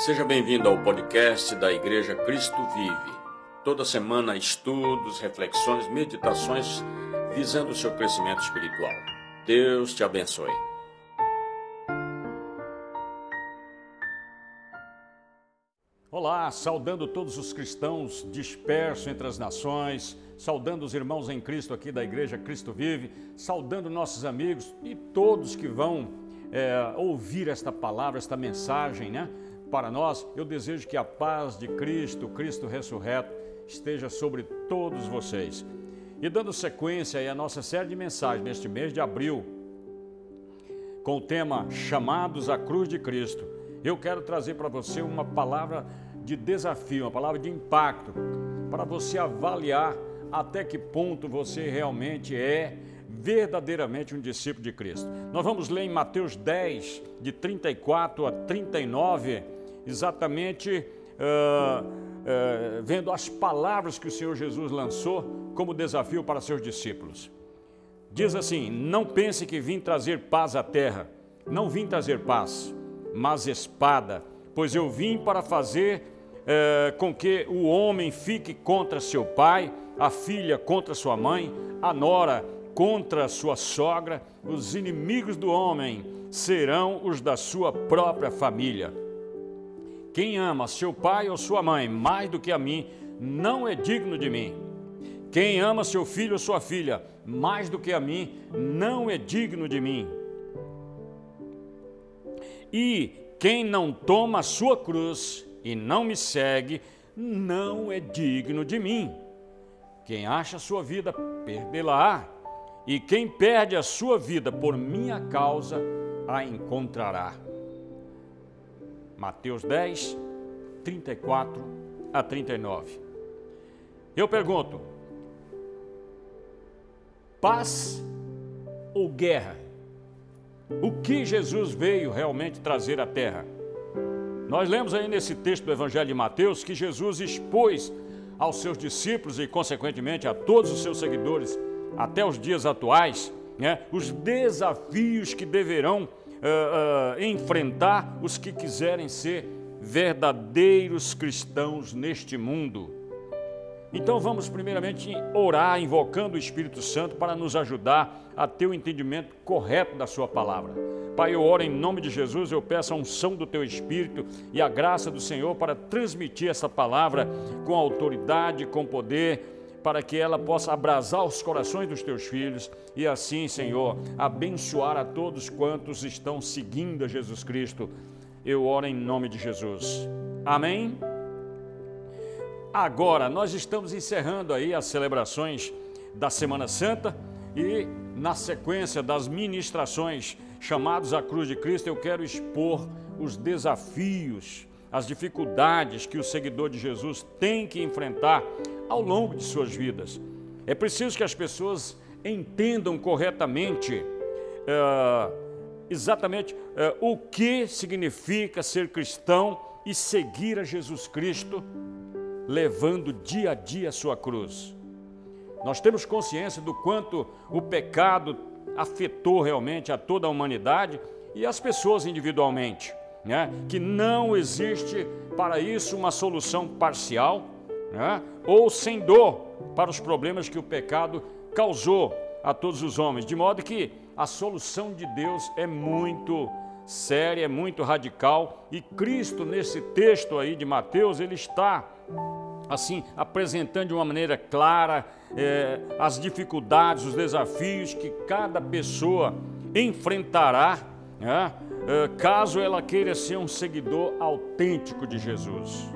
Seja bem-vindo ao podcast da Igreja Cristo Vive. Toda semana, estudos, reflexões, meditações visando o seu crescimento espiritual. Deus te abençoe. Olá, saudando todos os cristãos dispersos entre as nações, saudando os irmãos em Cristo aqui da Igreja Cristo Vive, saudando nossos amigos e todos que vão é, ouvir esta palavra, esta mensagem, né? Para nós, eu desejo que a paz de Cristo, Cristo ressurreto, esteja sobre todos vocês. E dando sequência à nossa série de mensagens neste mês de abril, com o tema Chamados à Cruz de Cristo, eu quero trazer para você uma palavra de desafio, uma palavra de impacto, para você avaliar até que ponto você realmente é verdadeiramente um discípulo de Cristo. Nós vamos ler em Mateus 10, de 34 a 39 exatamente uh, uh, vendo as palavras que o Senhor Jesus lançou como desafio para seus discípulos. Diz assim: Não pense que vim trazer paz à terra, não vim trazer paz, mas espada, pois eu vim para fazer uh, com que o homem fique contra seu pai, a filha contra sua mãe, a nora contra sua sogra, os inimigos do homem serão os da sua própria família. Quem ama seu pai ou sua mãe mais do que a mim, não é digno de mim. Quem ama seu filho ou sua filha mais do que a mim, não é digno de mim. E quem não toma a sua cruz e não me segue, não é digno de mim. Quem acha sua vida, perdê-la-á. E quem perde a sua vida por minha causa, a encontrará. Mateus 10, 34 a 39. Eu pergunto: paz ou guerra? O que Jesus veio realmente trazer à terra? Nós lemos aí nesse texto do Evangelho de Mateus que Jesus expôs aos seus discípulos e, consequentemente, a todos os seus seguidores, até os dias atuais, né, os desafios que deverão uh, uh, enfrentar os que quiserem ser verdadeiros cristãos neste mundo. Então vamos primeiramente orar, invocando o Espírito Santo para nos ajudar a ter o entendimento correto da Sua palavra. Pai, eu oro em nome de Jesus, eu peço a unção do Teu Espírito e a graça do Senhor para transmitir essa palavra com autoridade, com poder para que ela possa abrasar os corações dos teus filhos e assim, Senhor, abençoar a todos quantos estão seguindo a Jesus Cristo. Eu oro em nome de Jesus. Amém. Agora, nós estamos encerrando aí as celebrações da Semana Santa e na sequência das ministrações chamados à cruz de Cristo, eu quero expor os desafios, as dificuldades que o seguidor de Jesus tem que enfrentar ao longo de suas vidas. É preciso que as pessoas entendam corretamente, uh, exatamente uh, o que significa ser cristão e seguir a Jesus Cristo, levando dia a dia a sua cruz. Nós temos consciência do quanto o pecado afetou realmente a toda a humanidade e as pessoas individualmente, né? que não existe para isso uma solução parcial né? ou sem dor para os problemas que o pecado causou a todos os homens, de modo que a solução de Deus é muito séria, é muito radical, e Cristo, nesse texto aí de Mateus, ele está assim apresentando de uma maneira clara é, as dificuldades, os desafios que cada pessoa enfrentará, né, caso ela queira ser um seguidor autêntico de Jesus.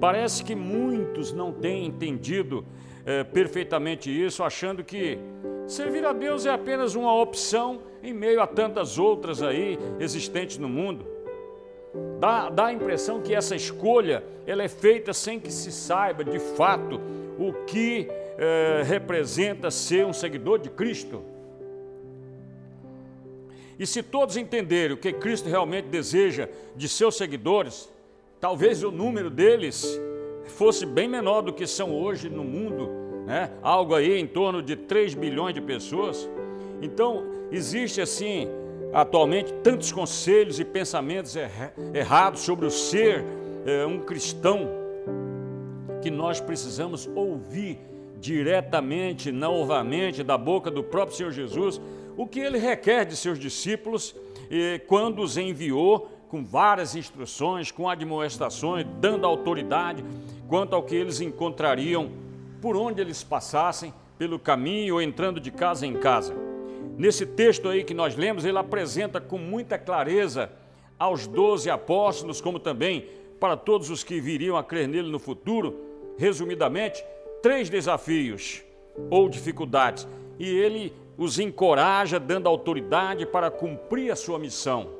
Parece que muitos não têm entendido é, perfeitamente isso, achando que servir a Deus é apenas uma opção em meio a tantas outras aí existentes no mundo. Dá, dá a impressão que essa escolha ela é feita sem que se saiba de fato o que é, representa ser um seguidor de Cristo. E se todos entenderem o que Cristo realmente deseja de seus seguidores, talvez o número deles fosse bem menor do que são hoje no mundo, né? algo aí em torno de 3 bilhões de pessoas. Então, existe assim atualmente tantos conselhos e pensamentos errados sobre o ser é, um cristão que nós precisamos ouvir diretamente, novamente, da boca do próprio Senhor Jesus, o que ele requer de seus discípulos quando os enviou com várias instruções, com admoestações, dando autoridade quanto ao que eles encontrariam por onde eles passassem, pelo caminho ou entrando de casa em casa. Nesse texto aí que nós lemos, ele apresenta com muita clareza aos doze apóstolos, como também para todos os que viriam a crer nele no futuro, resumidamente, três desafios ou dificuldades. E ele os encoraja, dando autoridade para cumprir a sua missão.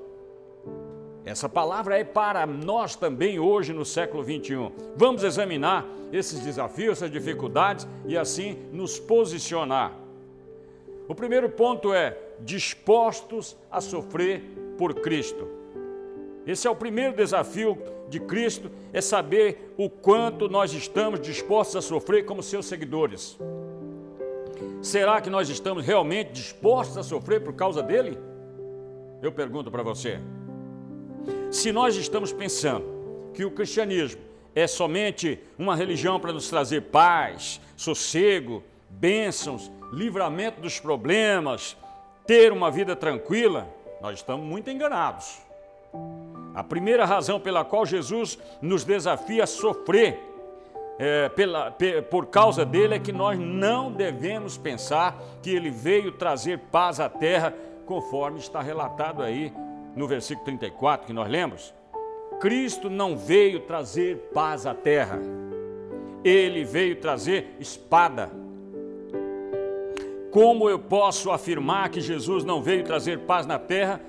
Essa palavra é para nós também hoje no século 21. Vamos examinar esses desafios, essas dificuldades e assim nos posicionar. O primeiro ponto é dispostos a sofrer por Cristo. Esse é o primeiro desafio de Cristo, é saber o quanto nós estamos dispostos a sofrer como seus seguidores. Será que nós estamos realmente dispostos a sofrer por causa dele? Eu pergunto para você. Se nós estamos pensando que o cristianismo é somente uma religião para nos trazer paz, sossego, bênçãos, livramento dos problemas, ter uma vida tranquila, nós estamos muito enganados. A primeira razão pela qual Jesus nos desafia a sofrer é, pela, por causa dele é que nós não devemos pensar que ele veio trazer paz à terra, conforme está relatado aí no versículo 34 que nós lemos. Cristo não veio trazer paz à terra, ele veio trazer espada. Como eu posso afirmar que Jesus não veio trazer paz na terra,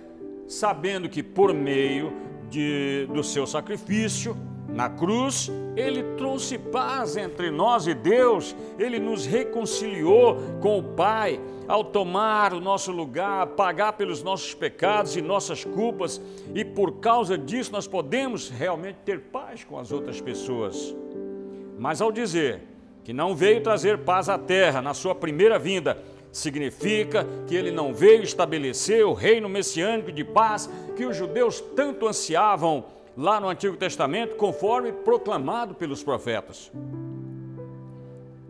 sabendo que por meio de, do seu sacrifício, na cruz, ele trouxe paz entre nós e Deus, ele nos reconciliou com o Pai ao tomar o nosso lugar, pagar pelos nossos pecados e nossas culpas, e por causa disso nós podemos realmente ter paz com as outras pessoas. Mas ao dizer que não veio trazer paz à terra na sua primeira vinda, significa que ele não veio estabelecer o reino messiânico de paz que os judeus tanto ansiavam lá no Antigo Testamento, conforme proclamado pelos profetas.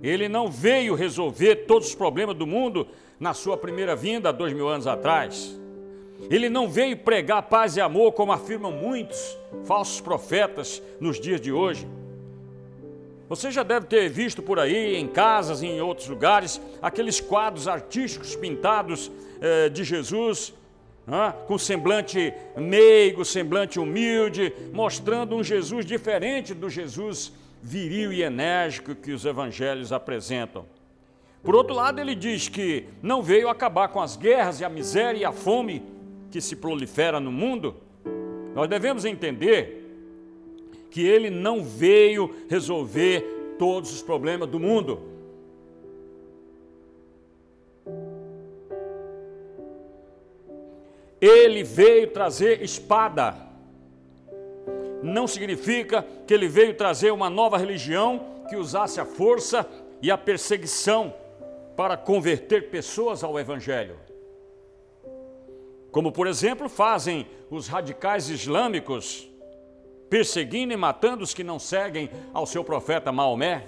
Ele não veio resolver todos os problemas do mundo na sua primeira vinda, há dois mil anos atrás. Ele não veio pregar paz e amor, como afirmam muitos falsos profetas nos dias de hoje. Você já deve ter visto por aí, em casas e em outros lugares, aqueles quadros artísticos pintados eh, de Jesus com semblante meigo, semblante humilde, mostrando um Jesus diferente do Jesus viril e enérgico que os evangelhos apresentam. Por outro lado, ele diz que não veio acabar com as guerras e a miséria e a fome que se prolifera no mundo. Nós devemos entender que ele não veio resolver todos os problemas do mundo. Ele veio trazer espada. Não significa que ele veio trazer uma nova religião que usasse a força e a perseguição para converter pessoas ao Evangelho. Como, por exemplo, fazem os radicais islâmicos, perseguindo e matando os que não seguem ao seu profeta Maomé.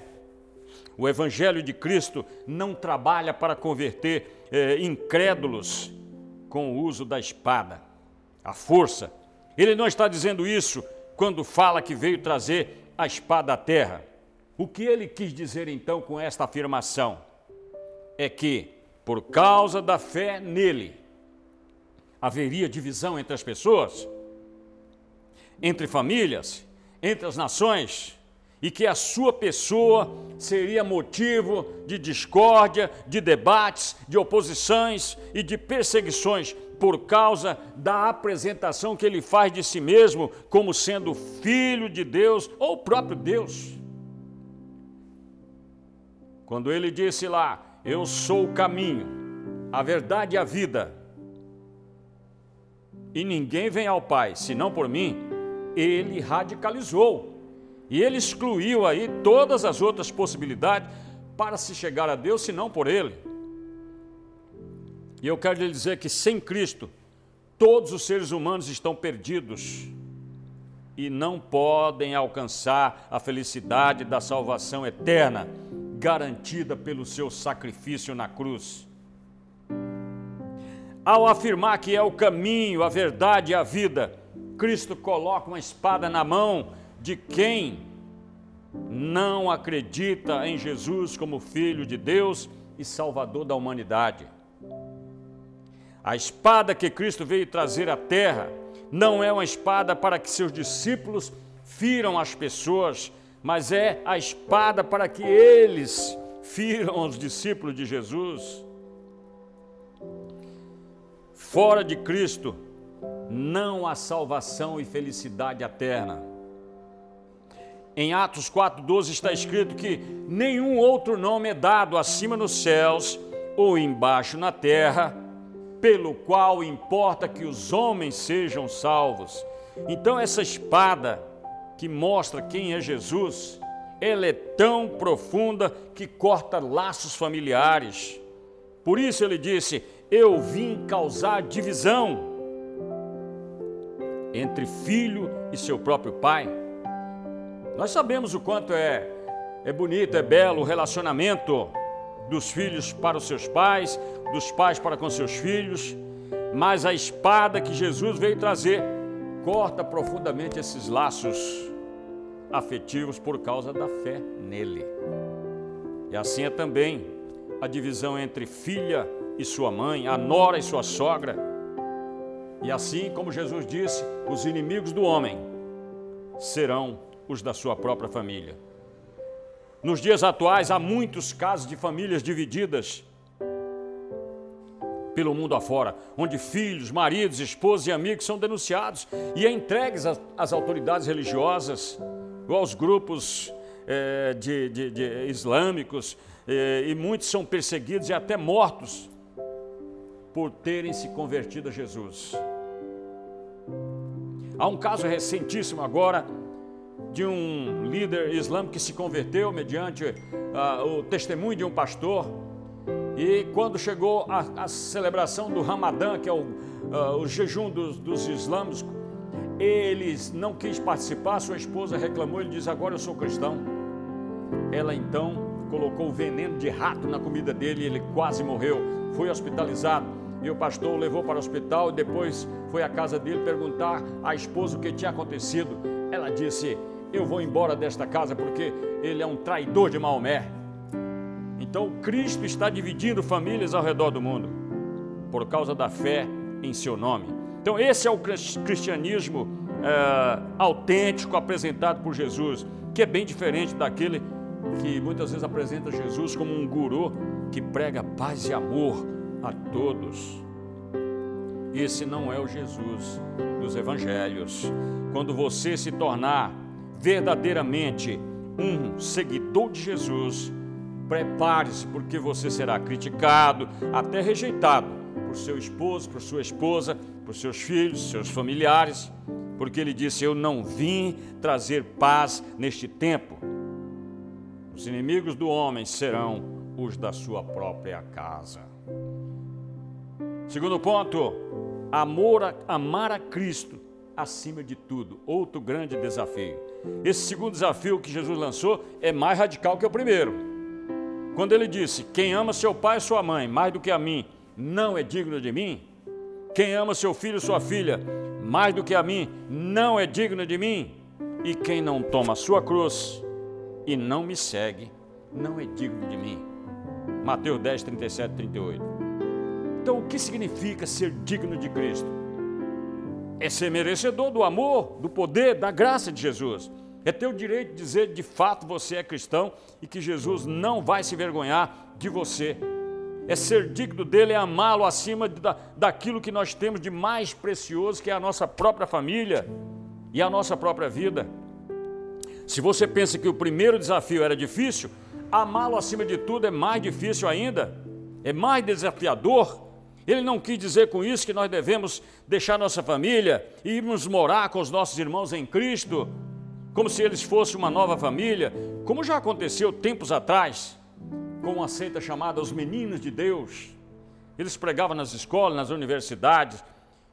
O Evangelho de Cristo não trabalha para converter eh, incrédulos com o uso da espada, a força. Ele não está dizendo isso quando fala que veio trazer a espada à terra. O que ele quis dizer então com esta afirmação? É que, por causa da fé nele, haveria divisão entre as pessoas, entre famílias, entre as nações, e que a sua pessoa seria motivo de discórdia, de debates, de oposições e de perseguições por causa da apresentação que ele faz de si mesmo como sendo filho de Deus ou próprio Deus. Quando ele disse lá: Eu sou o caminho, a verdade e a vida, e ninguém vem ao Pai senão por mim, ele radicalizou e ele excluiu aí todas as outras possibilidades para se chegar a Deus, senão por ele. E eu quero lhe dizer que sem Cristo, todos os seres humanos estão perdidos e não podem alcançar a felicidade da salvação eterna, garantida pelo seu sacrifício na cruz. Ao afirmar que é o caminho, a verdade e a vida, Cristo coloca uma espada na mão de quem não acredita em Jesus como Filho de Deus e Salvador da humanidade. A espada que Cristo veio trazer à terra não é uma espada para que seus discípulos firam as pessoas, mas é a espada para que eles firam os discípulos de Jesus. Fora de Cristo, não há salvação e felicidade eterna. Em Atos 4,12 está escrito que nenhum outro nome é dado acima nos céus ou embaixo na terra pelo qual importa que os homens sejam salvos. Então, essa espada que mostra quem é Jesus, ela é tão profunda que corta laços familiares. Por isso ele disse: Eu vim causar divisão entre filho e seu próprio pai. Nós sabemos o quanto é, é bonito, é belo o relacionamento dos filhos para os seus pais, dos pais para com seus filhos, mas a espada que Jesus veio trazer corta profundamente esses laços afetivos por causa da fé nele. E assim é também a divisão entre filha e sua mãe, a nora e sua sogra. E assim, como Jesus disse, os inimigos do homem serão os da sua própria família. Nos dias atuais, há muitos casos de famílias divididas pelo mundo afora, onde filhos, maridos, esposas e amigos são denunciados e é entregues às autoridades religiosas ou aos grupos é, de, de, de, islâmicos, é, e muitos são perseguidos e até mortos por terem se convertido a Jesus. Há um caso recentíssimo agora de um líder islâmico que se converteu mediante uh, o testemunho de um pastor. E quando chegou a, a celebração do Ramadã, que é o, uh, o jejum dos, dos islâmicos, eles não quis participar, sua esposa reclamou, ele diz, agora eu sou cristão. Ela então colocou veneno de rato na comida dele ele quase morreu, foi hospitalizado. E o pastor o levou para o hospital depois foi à casa dele perguntar à esposa o que tinha acontecido. Ela disse: eu vou embora desta casa porque ele é um traidor de Maomé. Então Cristo está dividindo famílias ao redor do mundo por causa da fé em seu nome. Então esse é o cristianismo é, autêntico apresentado por Jesus, que é bem diferente daquele que muitas vezes apresenta Jesus como um guru que prega paz e amor a todos. Esse não é o Jesus dos evangelhos. Quando você se tornar verdadeiramente um seguidor de Jesus, prepare-se, porque você será criticado, até rejeitado por seu esposo, por sua esposa, por seus filhos, seus familiares, porque ele disse: Eu não vim trazer paz neste tempo. Os inimigos do homem serão os da sua própria casa. Segundo ponto, amor a, amar a Cristo acima de tudo. Outro grande desafio. Esse segundo desafio que Jesus lançou é mais radical que o primeiro. Quando ele disse: Quem ama seu pai e sua mãe mais do que a mim, não é digno de mim. Quem ama seu filho e sua filha mais do que a mim, não é digno de mim. E quem não toma a sua cruz e não me segue, não é digno de mim. Mateus 10, 37, 38. Então, o que significa ser digno de Cristo? É ser merecedor do amor, do poder, da graça de Jesus. É ter o direito de dizer de fato você é cristão e que Jesus não vai se vergonhar de você. É ser digno dele, é amá-lo acima da, daquilo que nós temos de mais precioso, que é a nossa própria família e a nossa própria vida. Se você pensa que o primeiro desafio era difícil, amá-lo acima de tudo é mais difícil ainda, é mais desafiador. Ele não quis dizer com isso que nós devemos deixar nossa família e irmos morar com os nossos irmãos em Cristo, como se eles fossem uma nova família, como já aconteceu tempos atrás, com uma seita chamada Os Meninos de Deus. Eles pregavam nas escolas, nas universidades,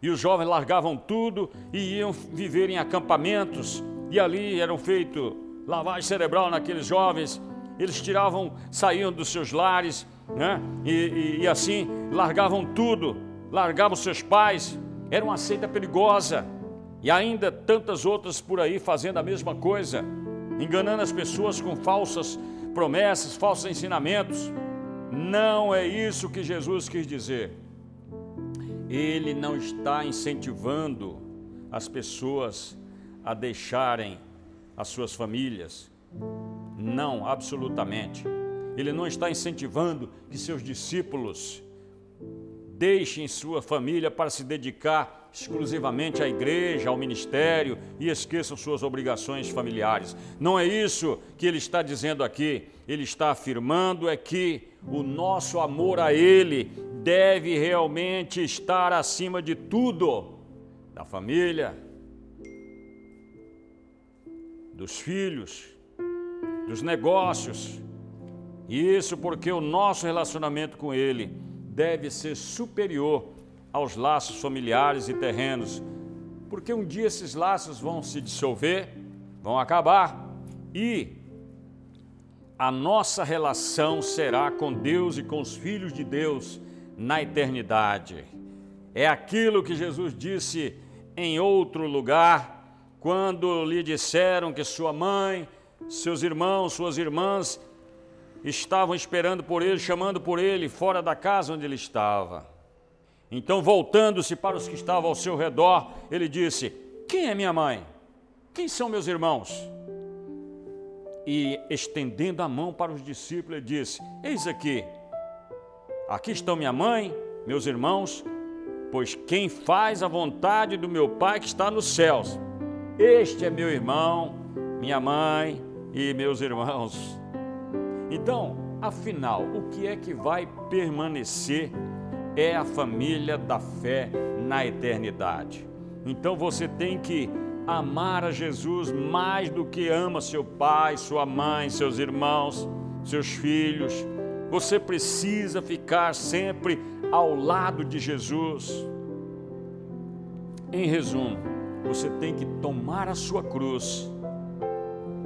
E os jovens largavam tudo e iam viver em acampamentos. E ali eram feitos lavagem cerebral naqueles jovens. Eles tiravam, saíam dos seus lares, né? E, e, e assim largavam tudo, largavam seus pais. Era uma seita perigosa. E ainda tantas outras por aí fazendo a mesma coisa, enganando as pessoas com falsas promessas, falsos ensinamentos. Não é isso que Jesus quis dizer. Ele não está incentivando as pessoas a deixarem as suas famílias. Não, absolutamente. Ele não está incentivando que seus discípulos deixem sua família para se dedicar exclusivamente à igreja, ao ministério e esqueçam suas obrigações familiares. Não é isso que ele está dizendo aqui. Ele está afirmando é que o nosso amor a ele deve realmente estar acima de tudo, da família, dos filhos, dos negócios. Isso porque o nosso relacionamento com ele deve ser superior aos laços familiares e terrenos, porque um dia esses laços vão se dissolver, vão acabar e a nossa relação será com Deus e com os filhos de Deus na eternidade. É aquilo que Jesus disse em outro lugar, quando lhe disseram que sua mãe, seus irmãos, suas irmãs estavam esperando por ele, chamando por ele fora da casa onde ele estava. Então, voltando-se para os que estavam ao seu redor, ele disse: Quem é minha mãe? Quem são meus irmãos? E estendendo a mão para os discípulos, ele disse: Eis aqui, aqui estão minha mãe, meus irmãos, pois quem faz a vontade do meu Pai que está nos céus, este é meu irmão, minha mãe e meus irmãos. Então, afinal, o que é que vai permanecer é a família da fé na eternidade. Então você tem que amar a Jesus mais do que ama seu pai, sua mãe, seus irmãos, seus filhos. Você precisa ficar sempre ao lado de Jesus. Em resumo, você tem que tomar a sua cruz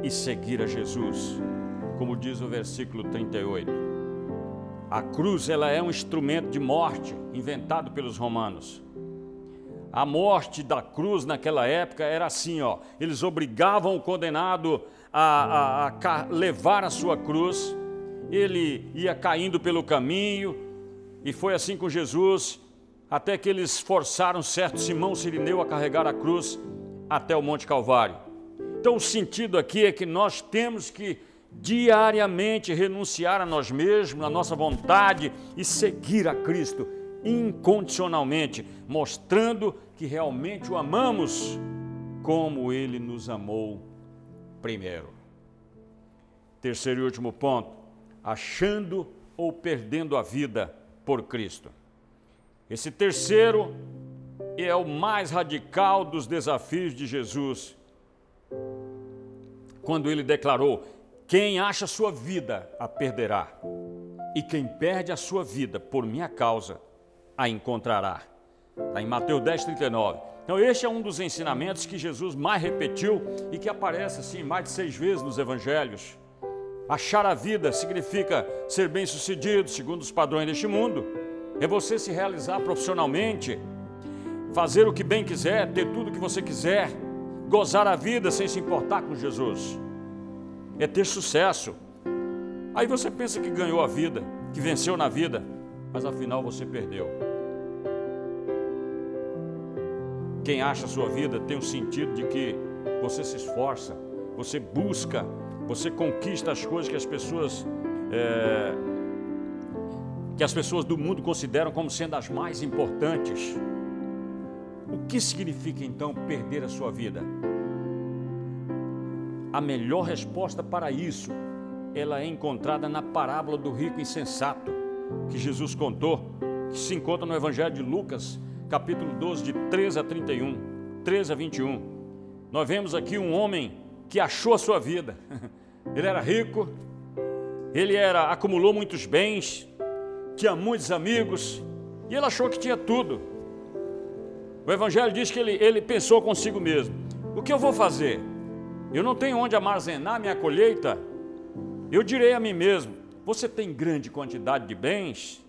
e seguir a Jesus como diz o versículo 38. A cruz ela é um instrumento de morte inventado pelos romanos. A morte da cruz naquela época era assim, ó. Eles obrigavam o condenado a, a, a levar a sua cruz. Ele ia caindo pelo caminho e foi assim com Jesus, até que eles forçaram certo Simão Sirineu a carregar a cruz até o Monte Calvário. Então o sentido aqui é que nós temos que diariamente renunciar a nós mesmos, a nossa vontade e seguir a Cristo incondicionalmente, mostrando que realmente o amamos como ele nos amou primeiro. Terceiro e último ponto: achando ou perdendo a vida por Cristo. Esse terceiro é o mais radical dos desafios de Jesus, quando ele declarou: quem acha sua vida a perderá, e quem perde a sua vida por minha causa a encontrará. Está em Mateus 10, 39. Então, este é um dos ensinamentos que Jesus mais repetiu e que aparece assim mais de seis vezes nos evangelhos. Achar a vida significa ser bem-sucedido segundo os padrões deste mundo. É você se realizar profissionalmente, fazer o que bem quiser, ter tudo o que você quiser, gozar a vida sem se importar com Jesus é ter sucesso. Aí você pensa que ganhou a vida, que venceu na vida, mas afinal você perdeu. Quem acha a sua vida tem o sentido de que você se esforça, você busca, você conquista as coisas que as pessoas é, que as pessoas do mundo consideram como sendo as mais importantes. O que significa então perder a sua vida? A melhor resposta para isso, ela é encontrada na parábola do rico insensato, que Jesus contou, que se encontra no Evangelho de Lucas, capítulo 12, de 13 a 31, 13 a 21. Nós vemos aqui um homem que achou a sua vida. Ele era rico, ele era acumulou muitos bens, tinha muitos amigos, e ele achou que tinha tudo. O Evangelho diz que ele, ele pensou consigo mesmo: o que eu vou fazer? Eu não tenho onde armazenar minha colheita. Eu direi a mim mesmo: você tem grande quantidade de bens,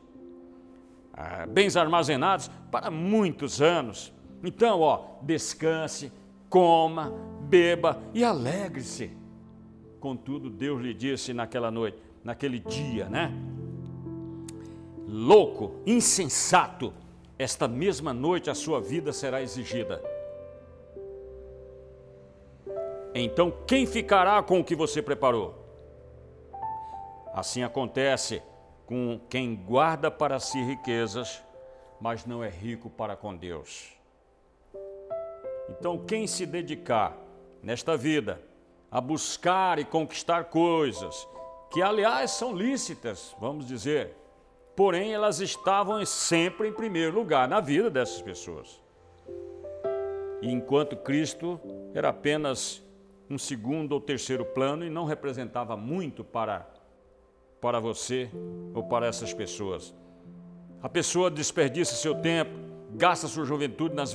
ah, bens armazenados para muitos anos. Então, ó, descanse, coma, beba e alegre-se. Contudo, Deus lhe disse naquela noite, naquele dia, né? Louco, insensato, esta mesma noite a sua vida será exigida. Então, quem ficará com o que você preparou? Assim acontece com quem guarda para si riquezas, mas não é rico para com Deus. Então, quem se dedicar nesta vida a buscar e conquistar coisas, que aliás são lícitas, vamos dizer, porém elas estavam sempre em primeiro lugar na vida dessas pessoas. E enquanto Cristo era apenas um segundo ou terceiro plano e não representava muito para, para você ou para essas pessoas. A pessoa desperdiça seu tempo, gasta sua juventude nas,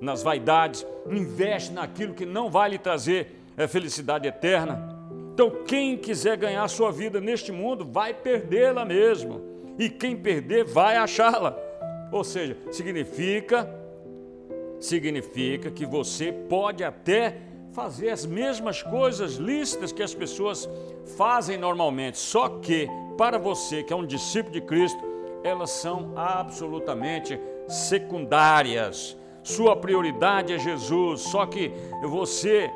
nas vaidades, investe naquilo que não vai lhe trazer é, felicidade eterna. Então, quem quiser ganhar sua vida neste mundo, vai perdê-la mesmo. E quem perder, vai achá-la. Ou seja, significa significa que você pode até fazer as mesmas coisas lícitas que as pessoas fazem normalmente, só que para você que é um discípulo de Cristo, elas são absolutamente secundárias. Sua prioridade é Jesus, só que você,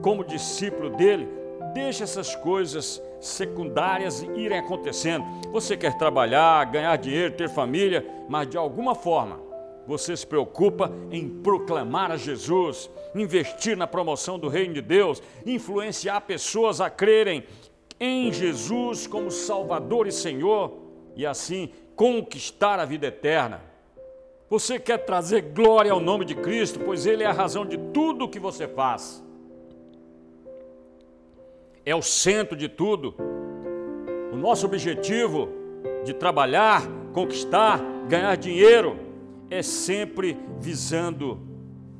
como discípulo dele, deixa essas coisas secundárias irem acontecendo. Você quer trabalhar, ganhar dinheiro, ter família, mas de alguma forma você se preocupa em proclamar a Jesus, investir na promoção do reino de Deus, influenciar pessoas a crerem em Jesus como Salvador e Senhor e assim conquistar a vida eterna. Você quer trazer glória ao nome de Cristo, pois Ele é a razão de tudo o que você faz. É o centro de tudo. O nosso objetivo de trabalhar, conquistar, ganhar dinheiro é sempre visando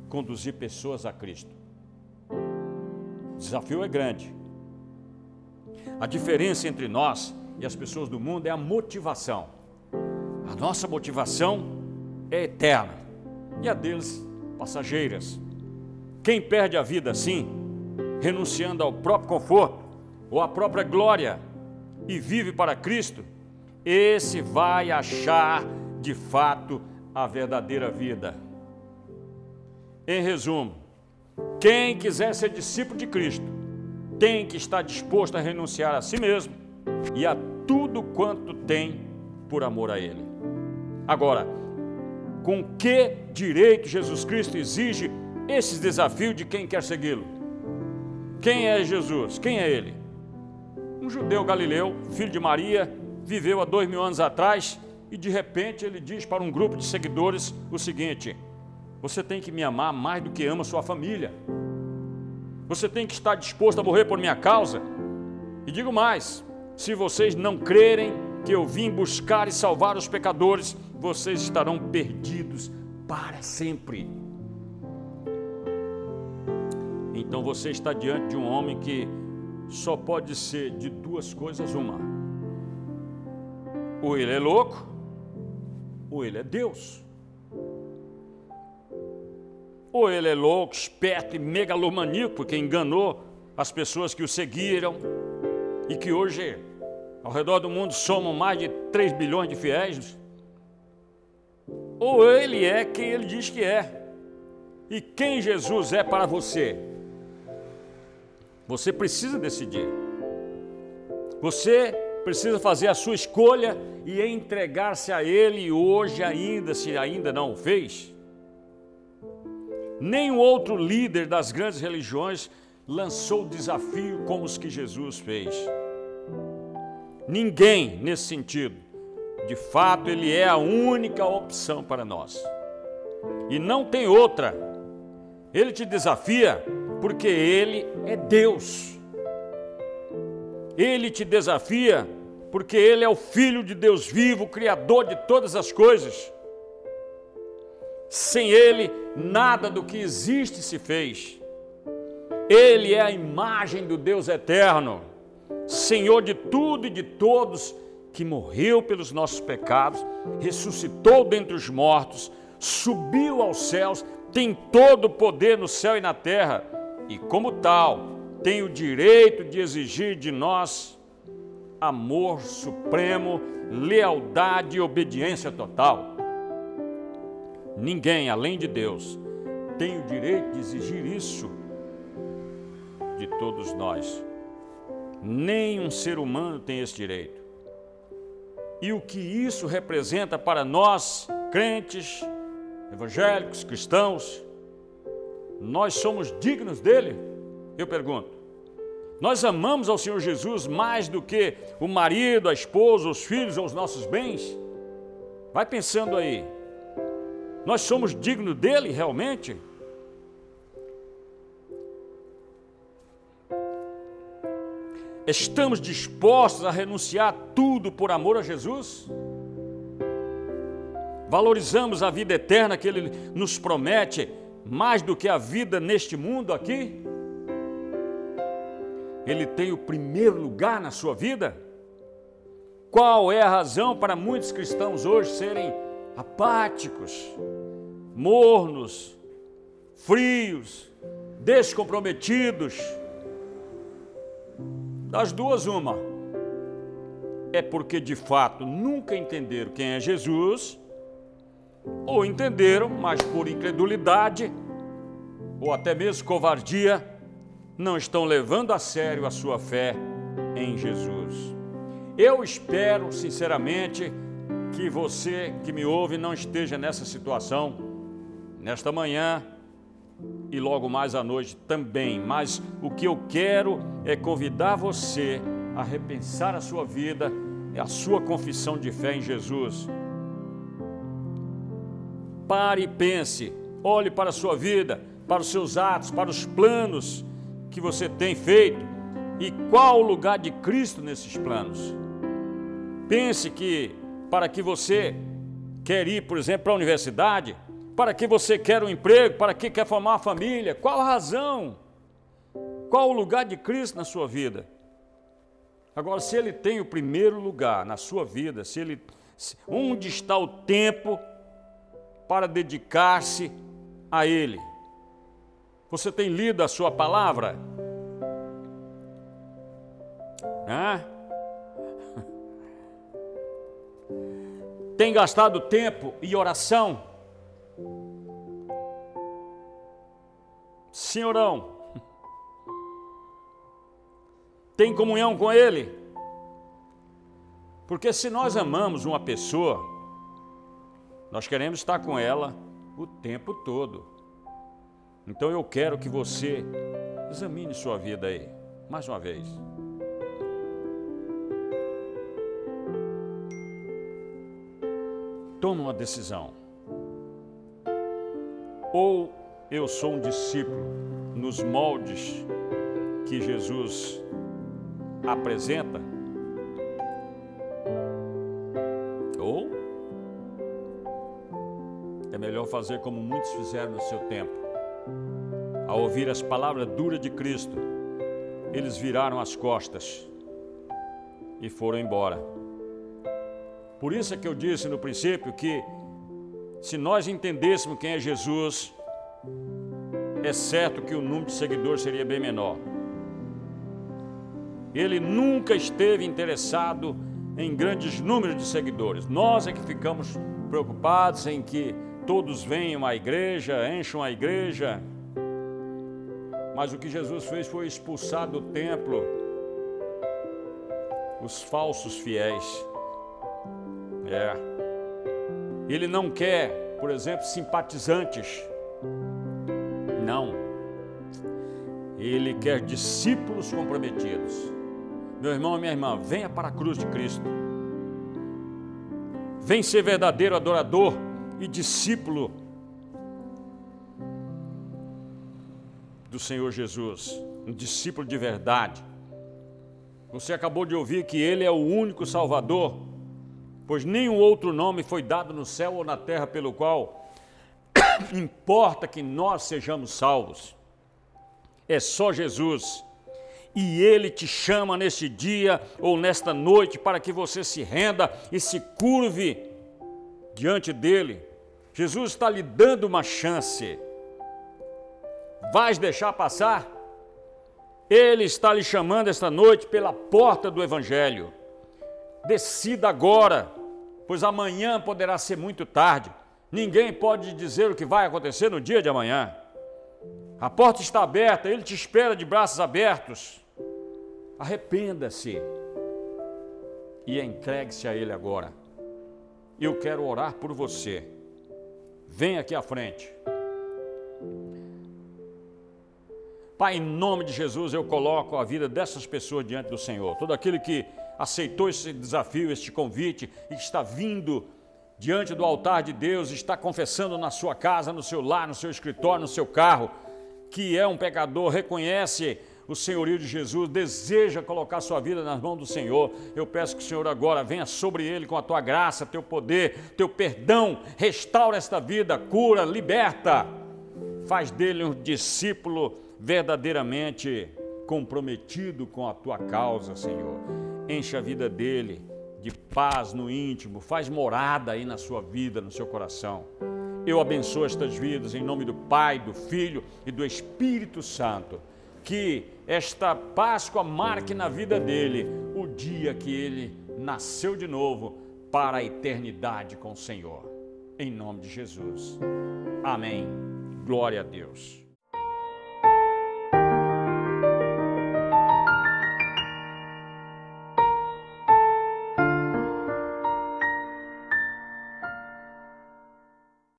conduzir pessoas a Cristo. O desafio é grande. A diferença entre nós e as pessoas do mundo é a motivação. A nossa motivação é eterna e a deles passageiras. Quem perde a vida assim, renunciando ao próprio conforto ou à própria glória e vive para Cristo, esse vai achar de fato a verdadeira vida. Em resumo, quem quiser ser discípulo de Cristo tem que estar disposto a renunciar a si mesmo e a tudo quanto tem por amor a Ele. Agora, com que direito Jesus Cristo exige esses desafios de quem quer segui-lo? Quem é Jesus? Quem é Ele? Um judeu galileu, filho de Maria, viveu há dois mil anos atrás e de repente ele diz para um grupo de seguidores o seguinte: Você tem que me amar mais do que ama sua família. Você tem que estar disposto a morrer por minha causa. E digo mais: se vocês não crerem que eu vim buscar e salvar os pecadores, vocês estarão perdidos para sempre. Então você está diante de um homem que só pode ser de duas coisas uma. Ou ele é louco, ou ele é Deus. Ou ele é louco, esperto e megalomaníaco, porque enganou as pessoas que o seguiram e que hoje, ao redor do mundo, somam mais de 3 bilhões de fiéis. Ou ele é quem ele diz que é. E quem Jesus é para você? Você precisa decidir. Você precisa fazer a sua escolha e entregar-se a Ele hoje ainda, se ainda não o fez. Nenhum outro líder das grandes religiões lançou desafio como os que Jesus fez. Ninguém nesse sentido. De fato, Ele é a única opção para nós. E não tem outra. Ele te desafia porque Ele é Deus. Ele te desafia porque Ele é o Filho de Deus vivo, Criador de todas as coisas. Sem Ele, nada do que existe se fez. Ele é a imagem do Deus eterno, Senhor de tudo e de todos, que morreu pelos nossos pecados, ressuscitou dentre os mortos, subiu aos céus, tem todo o poder no céu e na terra, e como tal, tem o direito de exigir de nós amor supremo, lealdade e obediência total. Ninguém, além de Deus, tem o direito de exigir isso de todos nós. Nenhum ser humano tem esse direito. E o que isso representa para nós, crentes, evangélicos, cristãos, nós somos dignos dele? Eu pergunto. Nós amamos ao Senhor Jesus mais do que o marido, a esposa, os filhos ou os nossos bens? Vai pensando aí. Nós somos dignos dele realmente? Estamos dispostos a renunciar tudo por amor a Jesus? Valorizamos a vida eterna que Ele nos promete mais do que a vida neste mundo aqui? Ele tem o primeiro lugar na sua vida? Qual é a razão para muitos cristãos hoje serem apáticos, mornos, frios, descomprometidos? Das duas, uma. É porque de fato nunca entenderam quem é Jesus, ou entenderam, mas por incredulidade, ou até mesmo covardia, não estão levando a sério a sua fé em Jesus. Eu espero, sinceramente, que você que me ouve não esteja nessa situação nesta manhã e logo mais à noite também. Mas o que eu quero é convidar você a repensar a sua vida, a sua confissão de fé em Jesus. Pare e pense, olhe para a sua vida, para os seus atos, para os planos que você tem feito e qual o lugar de Cristo nesses planos. Pense que para que você quer ir, por exemplo, para a universidade, para que você quer um emprego, para que quer formar uma família, qual a razão? Qual o lugar de Cristo na sua vida? Agora, se ele tem o primeiro lugar na sua vida, se ele onde está o tempo para dedicar-se a ele? Você tem lido a sua palavra? Hã? Tem gastado tempo em oração? Senhorão, tem comunhão com Ele? Porque se nós amamos uma pessoa, nós queremos estar com ela o tempo todo. Então eu quero que você examine sua vida aí, mais uma vez. Toma uma decisão. Ou eu sou um discípulo nos moldes que Jesus apresenta, ou é melhor fazer como muitos fizeram no seu tempo ao ouvir as palavras duras de Cristo, eles viraram as costas e foram embora. Por isso é que eu disse no princípio que se nós entendêssemos quem é Jesus, é certo que o número de seguidores seria bem menor. Ele nunca esteve interessado em grandes números de seguidores. Nós é que ficamos preocupados em que todos venham à igreja, encham a igreja, mas o que Jesus fez foi expulsar do templo os falsos fiéis. É. Ele não quer, por exemplo, simpatizantes. Não. Ele quer discípulos comprometidos. Meu irmão e minha irmã, venha para a cruz de Cristo. Vem ser verdadeiro adorador e discípulo do Senhor Jesus, um discípulo de verdade. Você acabou de ouvir que Ele é o único Salvador, pois nenhum outro nome foi dado no céu ou na terra pelo qual importa que nós sejamos salvos. É só Jesus. E Ele te chama neste dia ou nesta noite para que você se renda e se curve diante dEle. Jesus está lhe dando uma chance. Vais deixar passar? Ele está lhe chamando esta noite pela porta do Evangelho. Decida agora, pois amanhã poderá ser muito tarde. Ninguém pode dizer o que vai acontecer no dia de amanhã. A porta está aberta, ele te espera de braços abertos. Arrependa-se e entregue-se a ele agora. Eu quero orar por você. Vem aqui à frente. Pai, em nome de Jesus, eu coloco a vida dessas pessoas diante do Senhor. Todo aquele que aceitou esse desafio, este convite e está vindo diante do altar de Deus, está confessando na sua casa, no seu lar, no seu escritório, no seu carro, que é um pecador, reconhece o senhorio de Jesus, deseja colocar sua vida nas mãos do Senhor, eu peço que o Senhor agora venha sobre ele com a tua graça, teu poder, teu perdão, restaura esta vida, cura, liberta, faz dele um discípulo verdadeiramente comprometido com a tua causa, Senhor. Enche a vida dele de paz no íntimo, faz morada aí na sua vida, no seu coração. Eu abençoo estas vidas em nome do Pai, do Filho e do Espírito Santo. Que esta Páscoa marque na vida dele o dia que ele nasceu de novo para a eternidade com o Senhor. Em nome de Jesus. Amém. Glória a Deus.